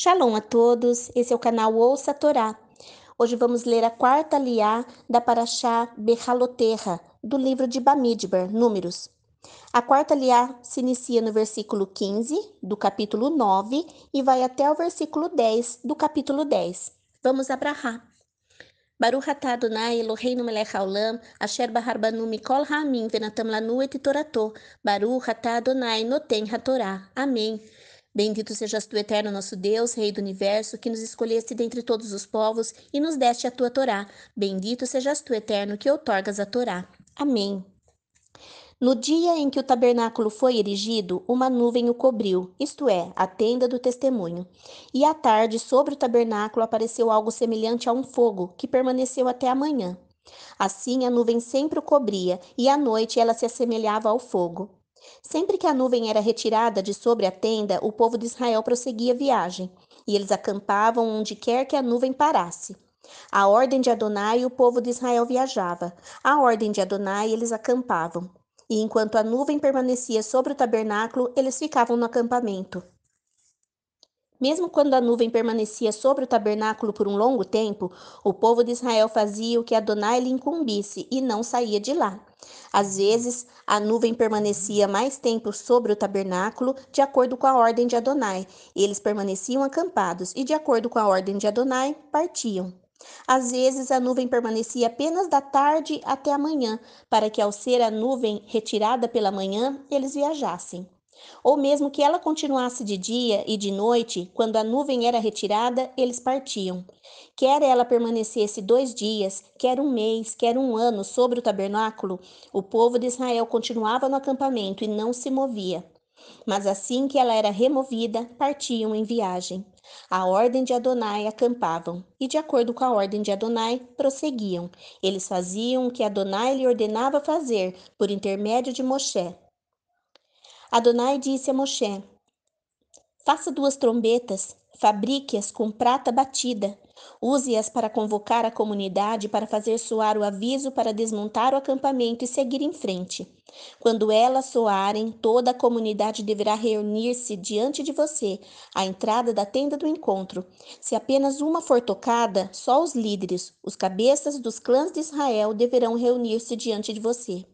Shalom a todos, esse é o canal Ouça a Torá. Hoje vamos ler a quarta liá da Paraxá Bechaloterra, do livro de Bamidbar, Números. A quarta liá se inicia no versículo 15 do capítulo 9 e vai até o versículo 10 do capítulo 10. Vamos abrahar. Baruch atah Adonai Eloheinu melech haolam, asher bahar banu mikol ha'amim venatam lanu et torato, Baruch atah Adonai noten hatorá. Amém. Bendito sejas tu, eterno nosso Deus, Rei do universo, que nos escolheste dentre todos os povos e nos deste a tua Torá. Bendito sejas tu, eterno, que outorgas a Torá. Amém. No dia em que o tabernáculo foi erigido, uma nuvem o cobriu, isto é, a tenda do testemunho. E à tarde, sobre o tabernáculo, apareceu algo semelhante a um fogo, que permaneceu até a manhã. Assim a nuvem sempre o cobria, e à noite ela se assemelhava ao fogo. Sempre que a nuvem era retirada de sobre a tenda, o povo de Israel prosseguia a viagem, e eles acampavam onde quer que a nuvem parasse. A ordem de Adonai, o povo de Israel viajava. A ordem de Adonai, eles acampavam. E enquanto a nuvem permanecia sobre o tabernáculo, eles ficavam no acampamento. Mesmo quando a nuvem permanecia sobre o tabernáculo por um longo tempo, o povo de Israel fazia o que Adonai lhe incumbisse e não saía de lá. Às vezes, a nuvem permanecia mais tempo sobre o tabernáculo, de acordo com a ordem de Adonai. Eles permaneciam acampados e, de acordo com a ordem de Adonai, partiam. Às vezes, a nuvem permanecia apenas da tarde até a manhã, para que, ao ser a nuvem retirada pela manhã, eles viajassem ou mesmo que ela continuasse de dia e de noite, quando a nuvem era retirada, eles partiam. Quer ela permanecesse dois dias, quer um mês, quer um ano sobre o tabernáculo, o povo de Israel continuava no acampamento e não se movia. Mas assim que ela era removida, partiam em viagem. A ordem de Adonai acampavam, e de acordo com a ordem de Adonai, prosseguiam. Eles faziam o que Adonai lhe ordenava fazer, por intermédio de Moshe, Adonai disse a Moshe: Faça duas trombetas, fabrique-as com prata batida. Use-as para convocar a comunidade para fazer soar o aviso para desmontar o acampamento e seguir em frente. Quando elas soarem, toda a comunidade deverá reunir-se diante de você, à entrada da tenda do encontro. Se apenas uma for tocada, só os líderes, os cabeças dos clãs de Israel, deverão reunir-se diante de você.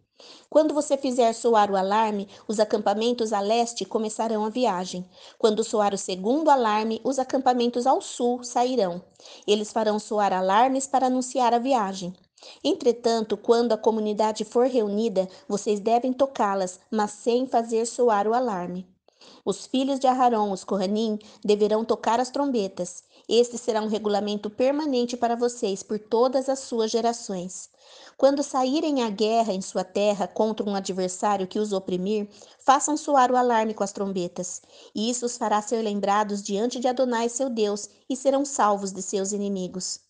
Quando você fizer soar o alarme, os acampamentos a leste começarão a viagem. Quando soar o segundo alarme, os acampamentos ao sul sairão. Eles farão soar alarmes para anunciar a viagem. Entretanto, quando a comunidade for reunida, vocês devem tocá-las, mas sem fazer soar o alarme. Os filhos de Aharon, os Kohanim, deverão tocar as trombetas. Este será um regulamento permanente para vocês por todas as suas gerações. Quando saírem à guerra em sua terra contra um adversário que os oprimir, façam soar o alarme com as trombetas. E isso os fará ser lembrados diante de Adonai, seu Deus, e serão salvos de seus inimigos.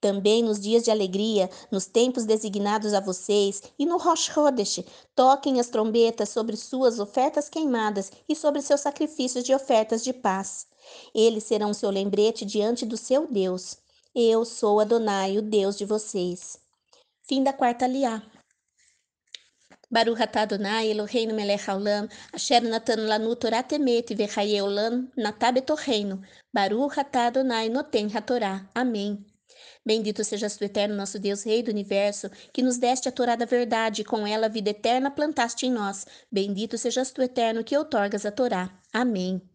Também nos dias de alegria, nos tempos designados a vocês, e no Rosh Hodesh, toquem as trombetas sobre suas ofertas queimadas e sobre seus sacrifícios de ofertas de paz. Eles serão seu lembrete diante do seu Deus. Eu sou Adonai, o Deus de vocês. Fim da quarta liá. Baruch atah Adonai Eloheinu melech haolam, asher natan lanu Torah temet vechaye olam natah betorreino. Baruch atah Adonai noten hatorá. Amém. Bendito sejas tu, eterno nosso Deus, Rei do universo, que nos deste a Torá da verdade, e com ela a vida eterna plantaste em nós. Bendito sejas tu, eterno, que outorgas a Torá. Amém.